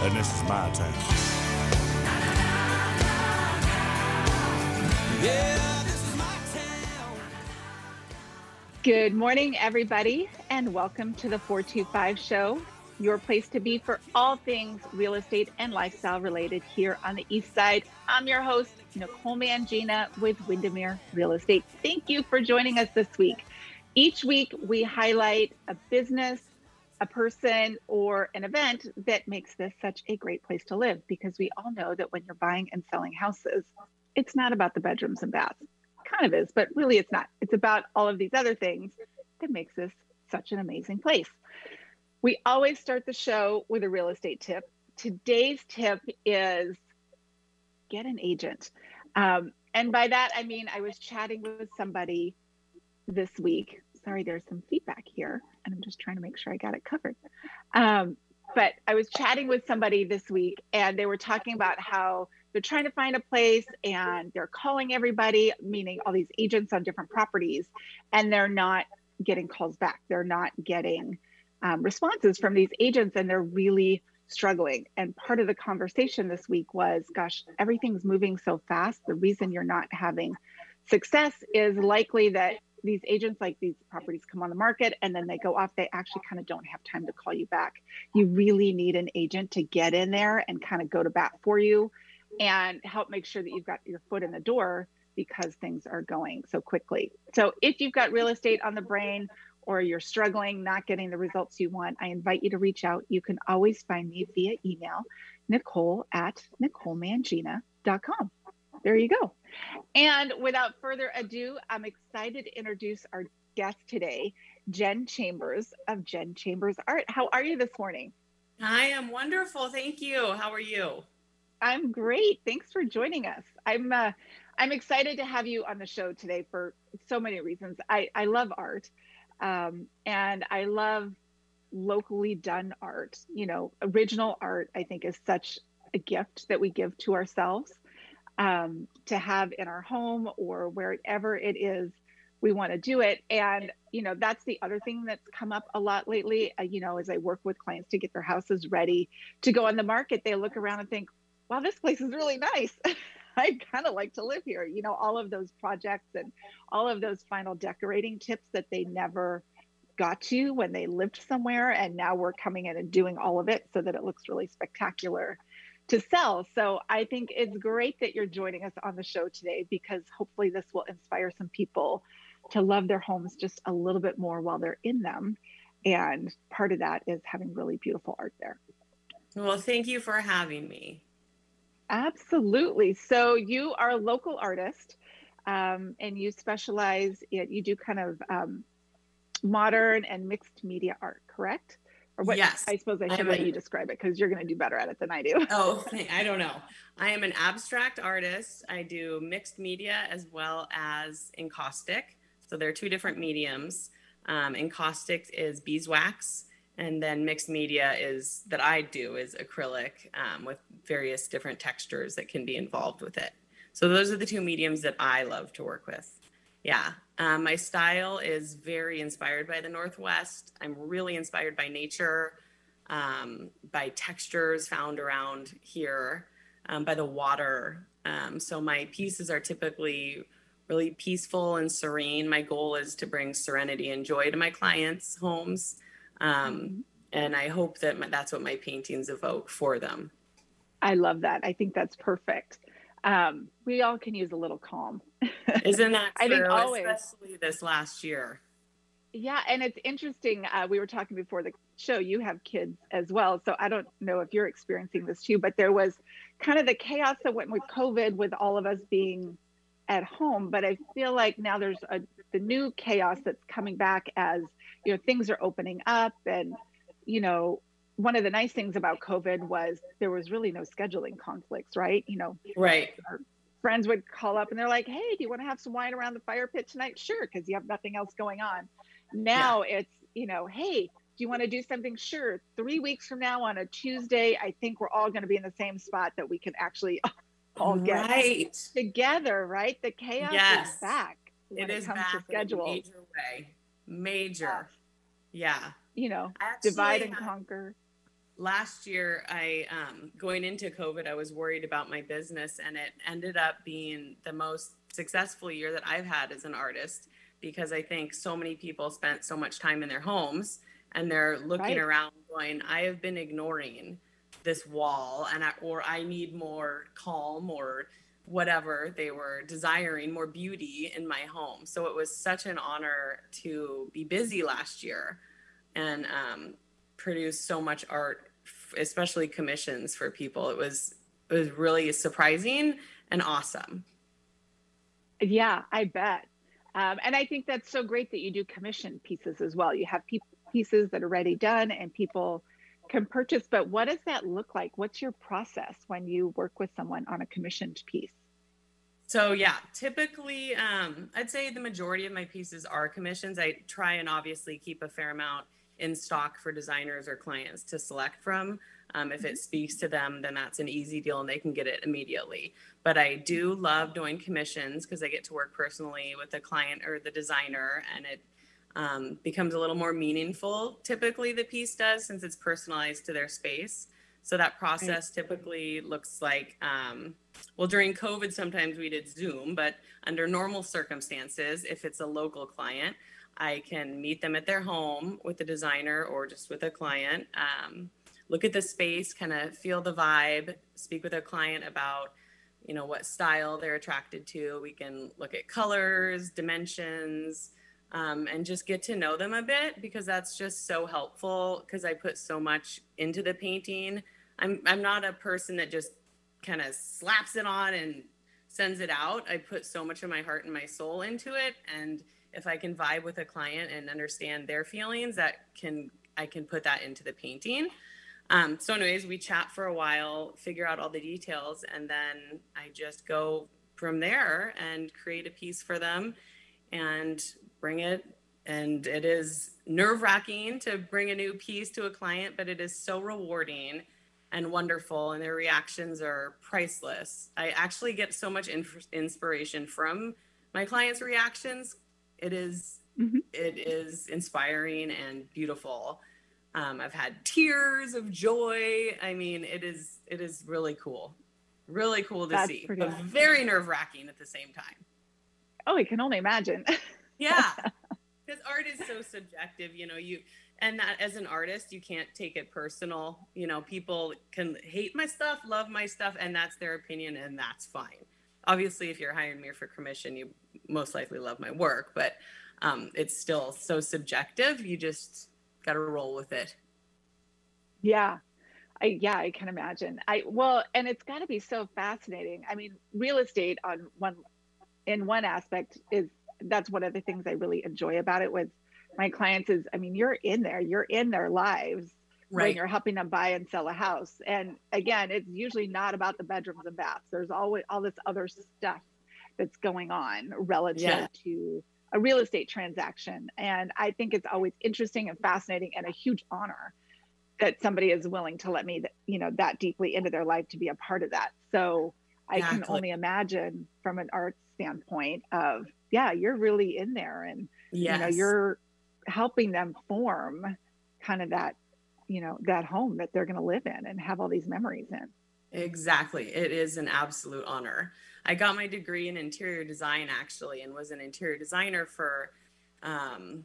and this is my town. Good morning, everybody, and welcome to the 425 Show, your place to be for all things real estate and lifestyle related here on the East Side. I'm your host, Nicole Mangina with Windermere Real Estate. Thank you for joining us this week. Each week, we highlight a business, a person, or an event that makes this such a great place to live because we all know that when you're buying and selling houses, it's not about the bedrooms and baths. Kind of is, but really it's not. It's about all of these other things that makes this such an amazing place. We always start the show with a real estate tip. Today's tip is get an agent. Um, and by that, I mean, I was chatting with somebody this week. Sorry, there's some feedback here, and I'm just trying to make sure I got it covered. Um, but I was chatting with somebody this week, and they were talking about how they're trying to find a place and they're calling everybody, meaning all these agents on different properties, and they're not getting calls back. They're not getting um, responses from these agents, and they're really struggling. And part of the conversation this week was gosh, everything's moving so fast. The reason you're not having success is likely that these agents like these properties come on the market and then they go off they actually kind of don't have time to call you back. You really need an agent to get in there and kind of go to bat for you and help make sure that you've got your foot in the door because things are going so quickly. So if you've got real estate on the brain or you're struggling not getting the results you want i invite you to reach out. You can always find me via email nicole at nicolemangina.com there you go and without further ado, I'm excited to introduce our guest today, Jen Chambers of Jen Chambers Art. How are you this morning? I am wonderful. Thank you. How are you? I'm great. Thanks for joining us. I'm uh, I'm excited to have you on the show today for so many reasons. I, I love art, um, and I love locally done art. You know, original art. I think is such a gift that we give to ourselves um, to have in our home or wherever it is we want to do it. And, you know, that's the other thing that's come up a lot lately. Uh, you know, as I work with clients to get their houses ready to go on the market, they look around and think, wow, this place is really nice. I'd kind of like to live here. You know, all of those projects and all of those final decorating tips that they never got to when they lived somewhere. And now we're coming in and doing all of it so that it looks really spectacular to sell. So I think it's great that you're joining us on the show today because hopefully this will inspire some people to love their homes just a little bit more while they're in them. And part of that is having really beautiful art there. Well, thank you for having me. Absolutely. So you are a local artist um, and you specialize in, you do kind of um, modern and mixed media art, correct? Or what? Yes. I suppose I should I'm let you describe it because you're going to do better at it than I do. Oh, I don't know. I am an abstract artist. I do mixed media as well as encaustic. So there are two different mediums. Um, encaustic is beeswax, and then mixed media is that I do is acrylic um, with various different textures that can be involved with it. So those are the two mediums that I love to work with. Yeah. Um, my style is very inspired by the Northwest. I'm really inspired by nature, um, by textures found around here, um, by the water. Um, so my pieces are typically really peaceful and serene. My goal is to bring serenity and joy to my clients' homes. Um, and I hope that my, that's what my paintings evoke for them. I love that. I think that's perfect. Um, we all can use a little calm. Isn't that I think always. Especially this last year. Yeah, and it's interesting. Uh, we were talking before the show. You have kids as well, so I don't know if you're experiencing this too. But there was kind of the chaos that went with COVID, with all of us being at home. But I feel like now there's a the new chaos that's coming back as you know things are opening up, and you know one of the nice things about COVID was there was really no scheduling conflicts, right? You know, Right. friends would call up and they're like, "Hey, do you want to have some wine around the fire pit tonight?" Sure, because you have nothing else going on. Now it's you know, "Hey, do you want to do something?" Sure. Three weeks from now on a Tuesday, I think we're all going to be in the same spot that we can actually all get right. together, right? The chaos Yes. is back when It it, is comes back to in a schedule. major way. Major. Yeah. You know, actually divide and conquer. Last year, I um, going into COVID, I was worried about my business, and it ended up being the most successful year that I've had as an artist because I think so many people spent so much time in their homes and they're looking Right. around going, I have been ignoring this wall and I, or I need more calm or whatever they were desiring more beauty in my home. So it was such an honor to be busy last year and um, produce so much art, especially commissions for people. It was it was really surprising and awesome. Yeah, I bet. Um, and I think that's so great that you do commission pieces as well. You have pe- pieces that are ready done and people can purchase. But what does that look like? What's your process when you work with someone on a commissioned piece? So yeah, typically, um, I'd say the majority of my pieces are commissions. I try and obviously keep a fair amount in stock for designers or clients to select from. Um, if it speaks to them, then that's an easy deal and they can get it immediately. But I do love doing commissions because I get to work personally with the client or the designer, and it um, becomes a little more meaningful. Typically, the piece does since it's personalized to their space. So that process typically looks like, um, well, during COVID, sometimes we did Zoom, but under normal circumstances, if it's a local client, I can meet them at their home with the designer or just with a client. Um, look at the space, kind of feel the vibe, speak with a client about, you know, what style they're attracted to. We can look at colors, dimensions, um, and just get to know them a bit because that's just so helpful because I put so much into the painting. I'm I'm not a person that just kind of slaps it on and sends it out. I put so much of my heart and my soul into it and if I can vibe with a client and understand their feelings, that can I can put that into the painting. Um, so, anyways, we chat for a while, figure out all the details, and then I just go from there and create a piece for them and bring it. And it is nerve wracking to bring a new piece to a client, but it is so rewarding and wonderful, and their reactions are priceless. I actually get so much inf- inspiration from my clients' reactions. It is Mhm. it is inspiring and beautiful. Um, I've had tears of joy. I mean, it is it is really cool, really cool to That's see, but awesome. very nerve wracking at the same time. Oh, I can only imagine. Yeah, because art is so subjective. You know, you and that as an artist, you can't take it personal. You know, people can hate my stuff, love my stuff, and that's their opinion, and that's fine. Obviously, if you're hiring me for commission, you most likely love my work, but um, it's still so subjective. You just got to roll with it. Yeah. I yeah, I can imagine. I well, and it's got to be so fascinating. I mean, real estate on one in one aspect is that's one of the things I really enjoy about it with my clients is I mean, you're in there, you're in their lives when you're helping them buy and sell a house. And again, it's usually not about the bedrooms and baths. There's always all this other stuff that's going on relative Yeah. to a real estate transaction. And I think it's always interesting and fascinating and a huge honor that somebody is willing to let me, you know, that deeply into their life to be a part of that. So I can only imagine from an art standpoint of, yeah, you're really in there and yes. you know you're helping them form kind of that you know that home that they're going to live in and have all these memories in Exactly. It is an absolute honor. I got my degree in interior design actually and was an interior designer for um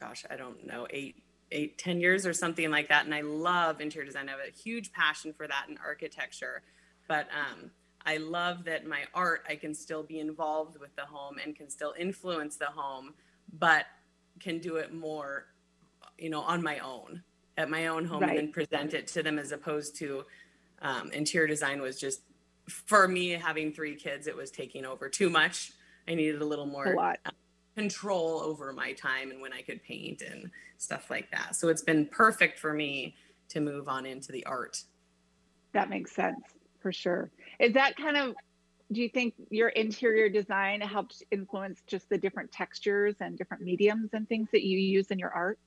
gosh, I don't know, eight, eight, ten years or something like that. And I love interior design. I have a huge passion for that and architecture. But um I love that my art I can still be involved with the home and can still influence the home, but can do it more, you know, on my own at my own home Right. and then present it to them as opposed to um, interior design was just for me having three kids it was taking over too much. I needed a little a more lot um, control over my time and when i could paint and stuff like that. So it's been perfect for me to move on into the art. That makes sense for sure. Is that kind of do you think your interior design helped influence just the different textures and different mediums and things that you use in your art?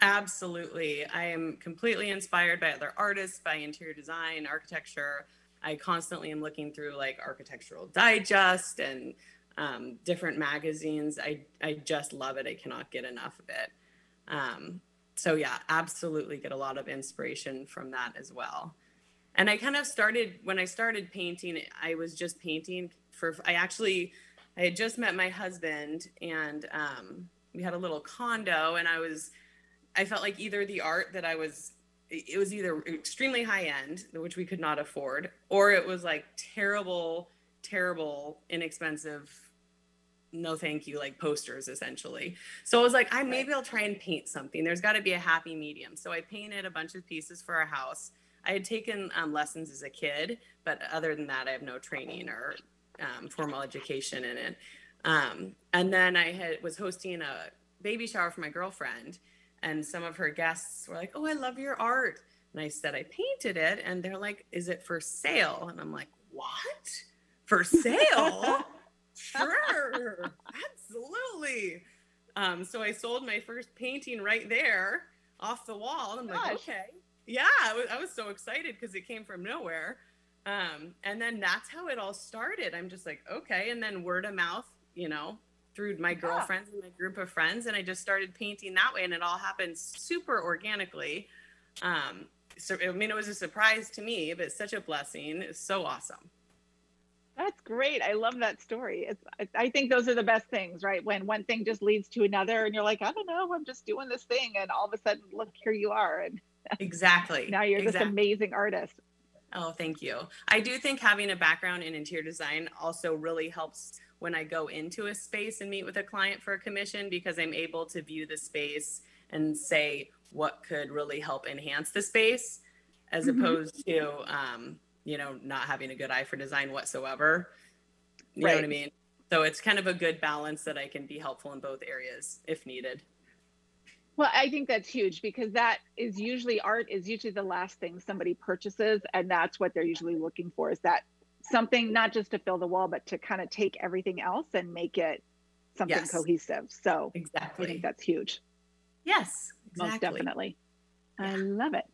Absolutely. I am completely inspired by other artists, by interior design, architecture. I constantly am looking through like Architectural Digest and um, different magazines. I, I just love it. I cannot get enough of it. Um, so yeah, absolutely get a lot of inspiration from that as well. And I kind of started when I started painting, I was just painting for I actually I had just met my husband and um, we had a little condo and I was I felt like either the art that I was it was either extremely high end, which we could not afford, or it was like terrible, terrible, inexpensive no thank you like posters essentially. So i was like i maybe i'll try and paint something. There's got to be a happy medium. So i painted a bunch of pieces for our house. I had taken um, lessons as a kid but other than that i have no training or um, formal education in it. Um, and then i had was hosting a baby shower for my girlfriend and some of her guests were like oh i love your art. And i said i painted it. And they're like is it for sale? And i'm like what? For sale? Sure, absolutely. Um, so I sold my first painting right there off the wall. I'm like, okay, yeah, I was, I was so excited because it came from nowhere. Um, and then that's how it all started. I'm just like, okay, and then word of mouth, you know, through my girlfriends and my group of friends, and I just started painting that way, and it all happened super organically. Um, so I mean, it was a surprise to me, but such a blessing. It's so awesome. That's great. I love that story. It's, I, I think those are the best things, right? When one thing just leads to another, and you're like, I don't know, I'm just doing this thing, and all of a sudden, look, here you are, and Exactly. now you're this amazing artist. Oh, thank you. I do think having a background in interior design also really helps when I go into a space and meet with a client for a commission because I'm able to view the space and say what could really help enhance the space as Mhm. opposed to, um, you know, not having a good eye for design whatsoever. You know what I mean? So it's kind of a good balance that I can be helpful in both areas if needed. Well, I think that's huge because that is usually art is usually the last thing somebody purchases, and that's what they're usually looking for is that something not just to fill the wall, but to kind of take everything else and make it something Yes. cohesive. So exactly, I think that's huge. yes, most exactly. definitely. I love it.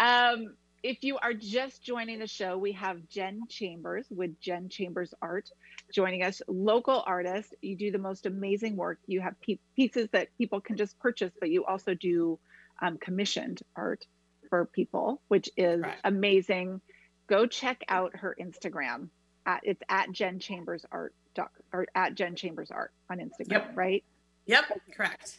Um, if you are just joining the show, we have Jen Chambers with Jen Chambers Art joining us, local artist. You do the most amazing work. You have pe- pieces that people can just purchase, but you also do um, commissioned art for people, which is Correct. amazing. Go check out her Instagram. At, it's at Jen Chambers Art or at Jen Chambers Art on Instagram, Yep. right? Yep, correct.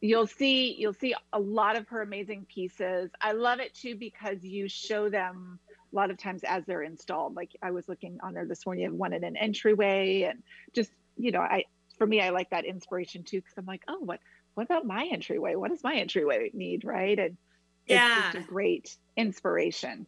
you'll see you'll see a lot of her amazing pieces i love it too because you show them a lot of times as they're installed like i was looking on there this morning you have one in an entryway and just you know i for me i like that inspiration too because i'm like oh what what about my entryway what does my entryway need right and it's just Yeah. a great inspiration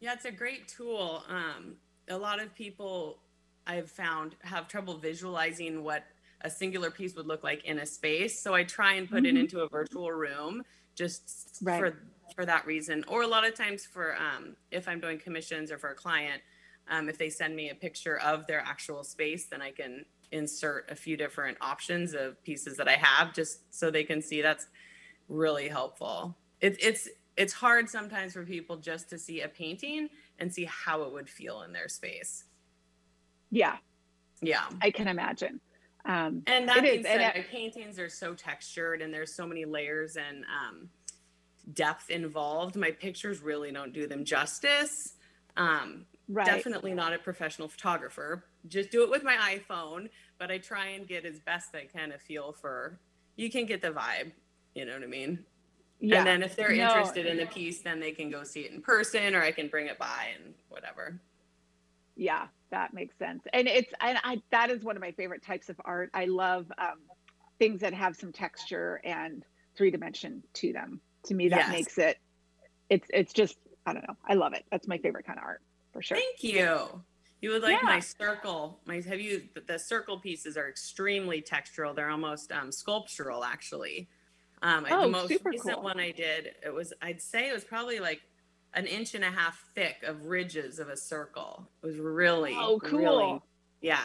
Yeah, it's a great tool. Um, a lot of people I've found have trouble visualizing what a singular piece would look like in a space. So I try and put it Mhm. into a virtual room just Right. for for that reason. Or a lot of times for um, if I'm doing commissions or for a client, um, if they send me a picture of their actual space, then I can insert a few different options of pieces that I have just so they can see that's really helpful. It, it's it's hard sometimes for people just to see a painting and see how it would feel in their space. yeah Yeah. i can imagine um, And that It being is, said, my paintings are so textured and there's so many layers and um, depth involved. My pictures really don't do them justice. Um, right Definitely not a professional photographer. Just do it with my iPhone, but I try and get as best I can a feel for. You can get the vibe. You know what I mean? Yeah And then if they're No. interested in the piece, then they can go see it in person, or I can bring it by and whatever. yeah that makes sense and it's and i that is one of my favorite types of art i love um, things that have some texture and three dimension to them to me that Yes. makes it it's it's just i don't know i love it that's my favorite kind of art for sure Thank you. You would like Yeah. my circle. My have you the- the circle pieces are extremely textural. They're almost um, sculptural actually. Um, I- Oh, the most recent cool. one I did, it was I'd say it was probably like an inch and a half thick of ridges of a circle. It was really oh cool really yeah,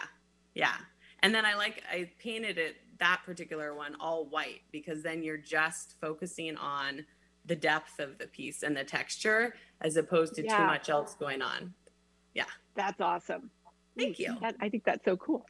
yeah. And then I like I painted it that particular one all white because then you're just focusing on the depth of the piece and the texture as opposed to Yeah. too much else going on. Yeah. That's awesome Thank you. That- i think that's so cool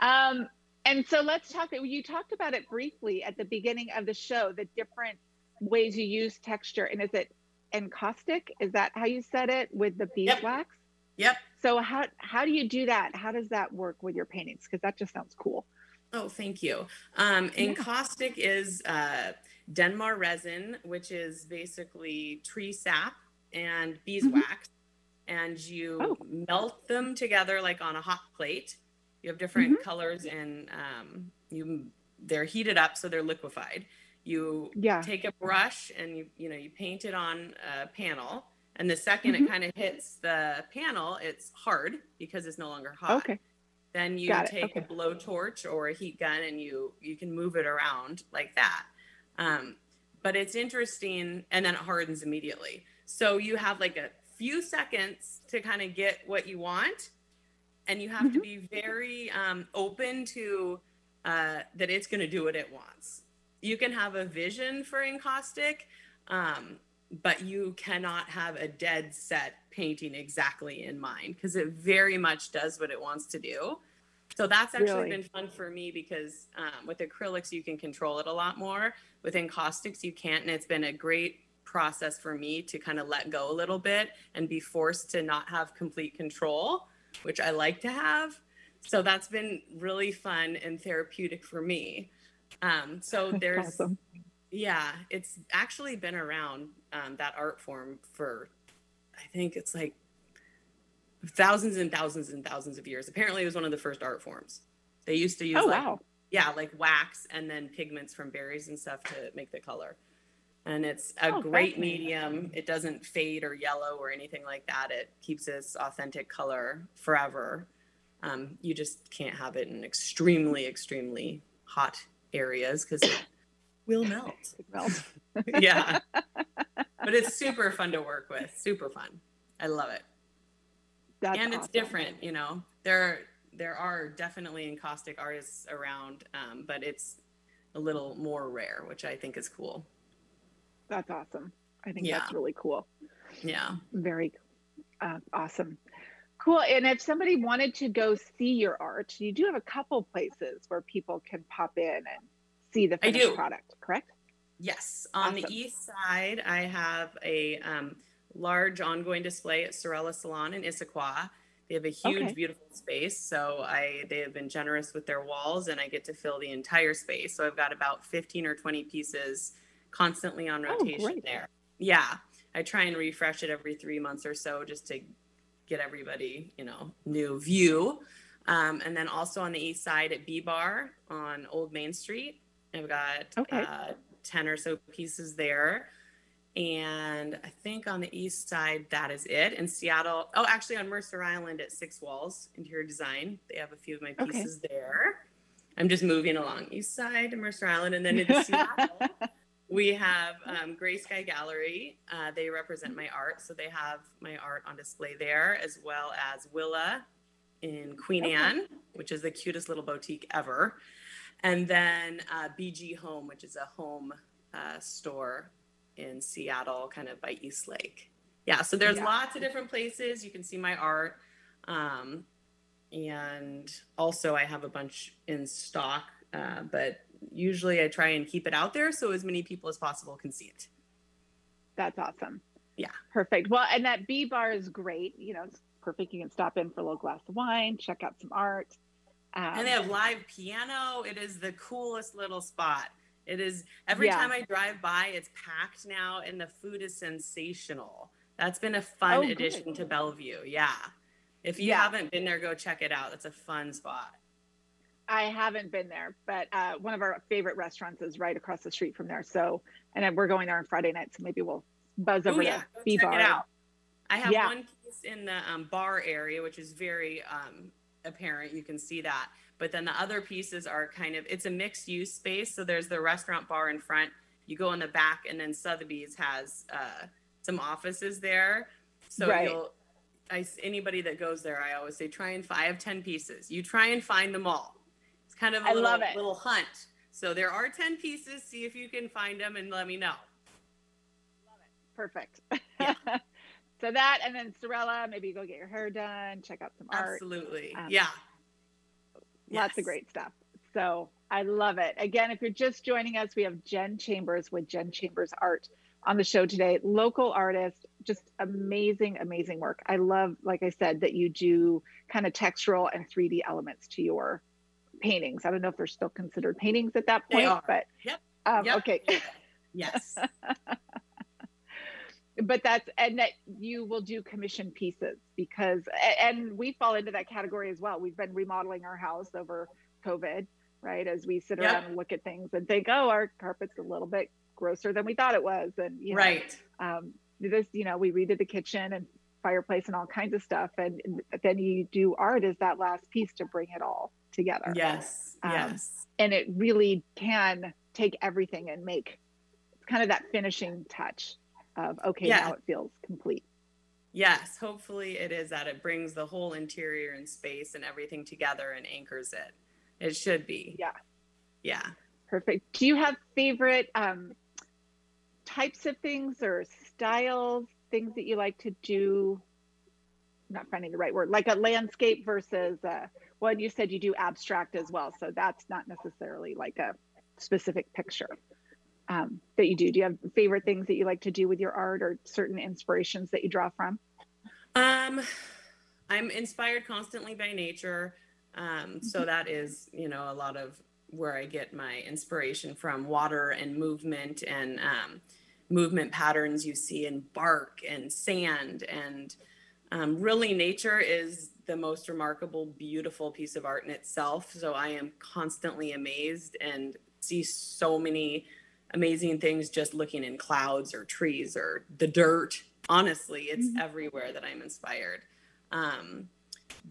um and so let's talk you talked about it briefly at the beginning of the show the different ways you use texture, and is it encaustic? Is that how you said it with the beeswax? Yep. So how how do you do that? How does that work with your paintings? Because that just sounds cool. Oh, thank you. Um, Yeah. encaustic is uh, damar resin, which is basically tree sap and beeswax, and you Oh. melt them together like on a hot plate. You have different colors, and um, you they're heated up, so they're liquefied. You Yeah. take a brush and you you know you paint it on a panel, and the 2nd Mhm. it kind of hits the panel, it's hard because it's no longer hot Okay. then you Got take a okay. blowtorch or a heat gun and you you can move it around like that um, but it's interesting and then it hardens immediately so you have like a few seconds to kind of get what you want and you have to Mhm. be very um, open to uh, that it's going to do what it wants you can have a vision for encaustic um, but you cannot have a dead set painting exactly in mind because it very much does what it wants to do. So that's actually Really? been fun for me because um, with acrylics you can control it a lot more. With encaustics you can't, and it's been a great process for me to kind of let go a little bit and be forced to not have complete control, which I like to have. So that's been really fun and therapeutic for me. Um, so there's awesome. yeah, it's actually been around um, that art form for, I think it's like thousands and thousands and thousands of years. Apparently, it was one of the first art forms. They used to use Oh like wow. yeah, like wax and then pigments from berries and stuff to make the color. And it's a Oh, great medium. It doesn't fade or yellow or anything like that. It keeps its authentic color forever. Um, you just can't have it in extremely, extremely hot areas because it will melt Well, yeah. But it's super fun to work with. Super fun. I love it. that's and it's awesome. different, you know. There there are definitely encaustic artists around, um, but it's a little more rare, which I think is cool. That's awesome. I think Yeah. that's really cool. Yeah. Very uh, awesome. Cool. And if somebody wanted to go see your art, you do have a couple places where people can pop in and see the finished product, correct? Yes. On the east side, I have a um, large ongoing display at Sorella Salon in Issaquah. They have a huge, Okay. beautiful space. So I they have been generous with their walls, and I get to fill the entire space. So I've got about 15 or 20 pieces constantly on Oh, rotation great. there. Yeah, I try and refresh it every three months or so, just to get everybody, you know, new view. Um, and then also on the east side at B Bar on Old Main Street, I've got Okay. uh, 10 or so pieces there. And I think on the east side, that is it. In Seattle, oh, actually on Mercer Island at Six Walls Interior Design, they have a few of my Okay. pieces there. I'm just moving along east side to Mercer Island. And then into Seattle, we have um, Gray Sky Gallery. Uh, they represent my art. So they have my art on display there, as well as Willa in Queen. Anne, which is the cutest little boutique ever. And then uh, BG Home, which is a home uh, store in Seattle, kind of by East Lake. Yeah, so there's Yeah. lots of different places you can see my art. Um, and also, I have a bunch in stock, uh, but usually I try and keep it out there so as many people as possible can see it. That's awesome. Yeah. Perfect. Well, and that B bar is great. You know, it's perfect. You can stop in for a little glass of wine, check out some art. Um, and they have live piano. It is the coolest little spot. It is every Yeah. time I drive by, it's packed now, and the food is sensational. That's been a fun Oh, good. addition to Bellevue. Yeah. If you Yeah. haven't been there, go check it out. It's a fun spot. I haven't been there, but uh, one of our favorite restaurants is right across the street from there. So, and then we're going there on Friday night, so maybe we'll buzz Oh over yeah, to B bar. it out. I have Yeah. one piece in the um, bar area, which is very um, apparent. You can see that. But then the other pieces are kind of it's a mixed use space. So there's the restaurant bar in front. You go in the back, and then Sotheby's has uh, some offices there. So Right. you'll I anybody that goes there, I always say try and find. I have ten pieces. You try and find them all. Kind of a I little, love it. little hunt. So there are ten pieces. See if you can find them and let me know. Perfect. Yeah. so that, and then Sorella, maybe go get your hair done, check out some art. Absolutely. Um, yeah. Lots Yes. of great stuff. So I love it. Again, if you're just joining us, we have Jen Chambers with Jen Chambers Art on the show today. Local artist, just amazing, amazing work. I love, like I said, that you do kind of textural and 3D elements to your paintings. I don't know if they're still considered paintings at that point, but Yep. um, Yep. okay. Yes. but that's and that you will do commission pieces because and we fall into that category as well we've been remodeling our house over covid right as we sit Yep. around and look at things and think oh our carpet's a little bit grosser than we thought it was and you know, right. um, this you know we redid the kitchen and fireplace and all kinds of stuff and then you do art as that last piece to bring it all together Yes. Um, yes. and it really can take everything and make it's kind of that finishing touch of okay Yeah. now it feels complete Yes. Hopefully it is that it brings the whole interior and space and everything together and anchors it. It should be. yeah Yeah. perfect do you have favorite um, types of things or styles things that you like to do I'm not finding the right word like a landscape versus uh well you said you do abstract as well so that's not necessarily like a specific picture um, that you do do you have favorite things that you like to do with your art or certain inspirations that you draw from Um, I'm inspired constantly by nature. Um, so Mm-hmm. that is, you know, a lot of where I get my inspiration from water and movement and um, movement patterns you see in bark and sand. And um, really, nature is the most remarkable, beautiful piece of art in itself. So I am constantly amazed and see so many amazing things just looking in clouds or trees or the dirt. Honestly, it's Mhm. everywhere that I'm inspired. Um,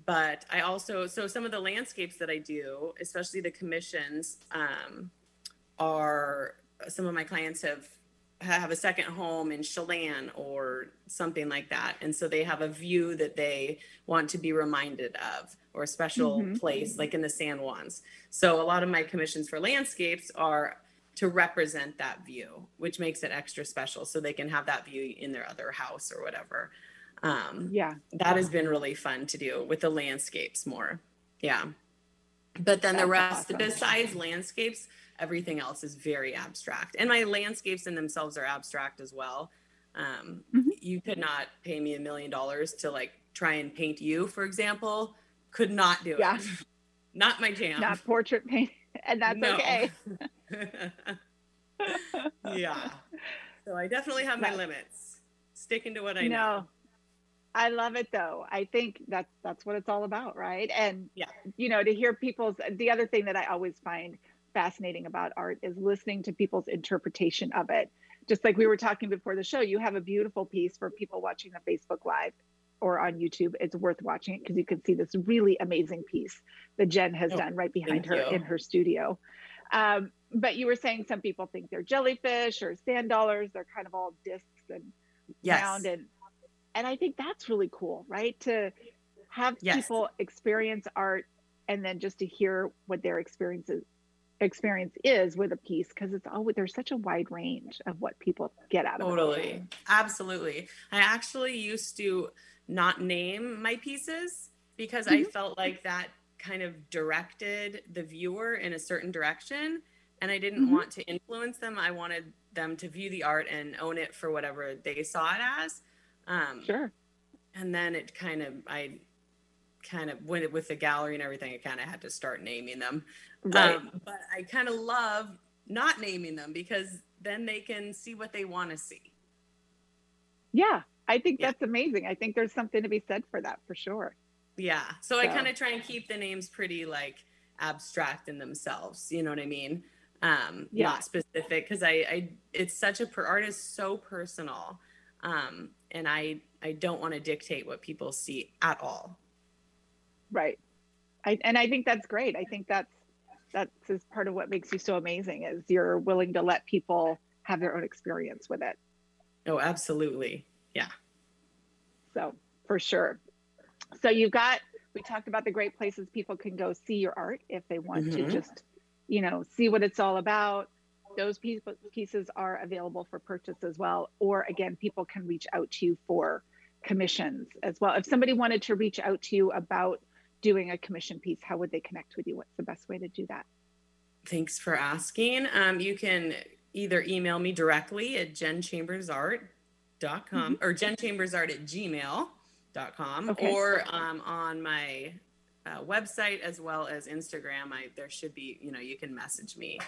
but I also, so some of the landscapes that I do, especially the commissions, um, are some of my clients have have a second home in Chelan or something like that, and so they have a view that they want to be reminded of or a special Mhm. place, like in the San Juans. So a lot of my commissions for landscapes are to represent that view, which makes it extra special, so they can have that view in their other house or whatever. Um, yeah that has been really fun to do with the landscapes more. Yeah. But then the rest, awesome. besides landscapes, everything else is very abstract. And my landscapes in themselves are abstract as well. Um, Mhm. You could not pay me a million dollars to like try and paint you, for example. Could not do Yeah. it. Not my jam. not portrait paint and that's No. okay yeah. So I definitely have my limits. Sticking to what I know. i love it though i think that's that's what it's all about right and Yeah. you know to hear people's the other thing that i always find fascinating about art is listening to people's interpretation of it just like we were talking before the show you have a beautiful piece for people watching the facebook live or on youtube it's worth watching it because you can see this really amazing piece that jen has Oh, done right behind her you. in her studio um, but you were saying some people think they're jellyfish or sand dollars they're kind of all discs and Yes. round and and I think that's really cool, right? To have Yes. people experience art and then just to hear what their experiences experience is with a piece because it's always there's such a wide range of what people get out of it. Totally. Absolutely. I actually used to not name my pieces because I Mhm. felt like that kind of directed the viewer in a certain direction and I didn't Mhm. want to influence them. I wanted them to view the art and own it for whatever they saw it as. Um, Sure. and then it kind of, I kind of went with the gallery and everything, I kind of had to start naming them. Right. Um, but I kind of love not naming them because then they can see what they want to see. yeah. I think Yeah. that's amazing. I think there's something to be said for that for sure. Yeah. So, I kind of try and keep the names pretty like abstract in themselves. You know what I mean? Um, Yeah. Not specific because I, I, it's such a per, art is so personal, um, and I, I don't want to dictate what people see at all. Right. I, and I think that's great. I think that's that's is part of what makes you so amazing is you're willing to let people have their own experience with it. Oh, absolutely. Yeah. So for sure. So you've got we talked about the great places people can go see your art if they want to Mhm. just, you know, see what it's all about. Those piece- pieces are available for purchase as well. Or again, people can reach out to you for commissions as well. If somebody wanted to reach out to you about doing a commission piece, how would they connect with you? What's the best way to do that? Thanks for asking. Um, you can either email me directly at jenchambersart.com mm-hmm. or jenchambersart at gmail.com okay. or um, on my uh, website as well as Instagram. I there should be, you know, you can message me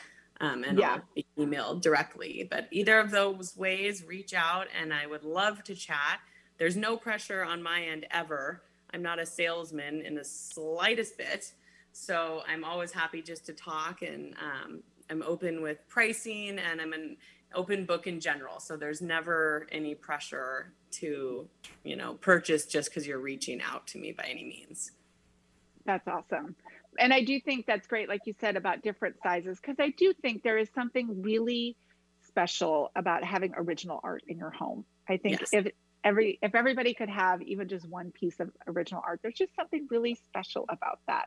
um, and yeah. I'll email directly. But either of those ways, reach out and I would love to chat. There's no pressure on my end ever. I'm not a salesman in the slightest bit. So I'm always happy just to talk and um, I'm open with pricing and I'm an open book in general. So there's never any pressure to, you know, purchase just because you're reaching out to me by any means. That's awesome. And I do think that's great, like you said, about different sizes, because I do think there is something really special about having original art in your home. I think yes. if every if everybody could have even just one piece of original art, there's just something really special about that.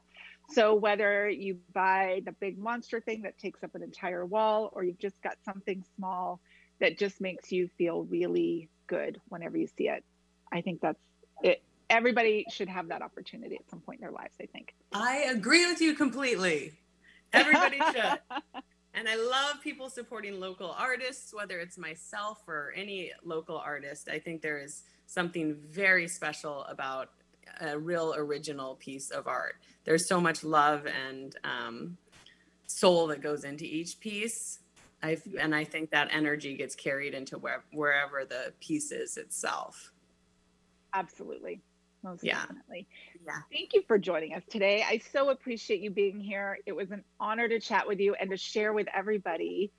So whether you buy the big monster thing that takes up an entire wall, or you've just got something small that just makes you feel really good whenever you see it, I think that's it. Everybody should have that opportunity at some point in their lives. I think. I agree with you completely. Everybody should. And I love people supporting local artists, whether it's myself or any local artist. I think there is something very special about a real original piece of art. There's so much love and um, soul that goes into each piece. i and I think that energy gets carried into where, wherever the piece is itself. Absolutely. Most yeah. definitely. Yeah. Thank you for joining us today. I so appreciate you being here. It was an honor to chat with you and to share with everybody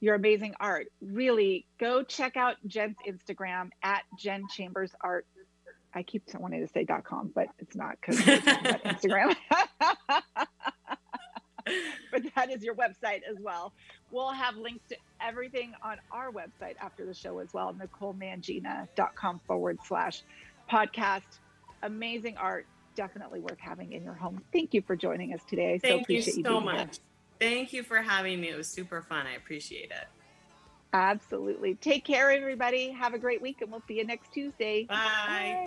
your amazing art. Really, go check out Jen's Instagram at Jen Chambers Art I keep wanting to say .com, but it's not because it's on that Instagram. but that is your website as well. We'll have links to everything on our website after the show as well, NicoleMangina.com forward slash podcast. Amazing art, definitely worth having in your home. Thank you for joining us today. I Thank so appreciate you so you much. Here. Thank you for having me. It was super fun. I appreciate it. Absolutely. Take care, everybody. Have a great week, and we'll see you next Tuesday. Bye. Bye.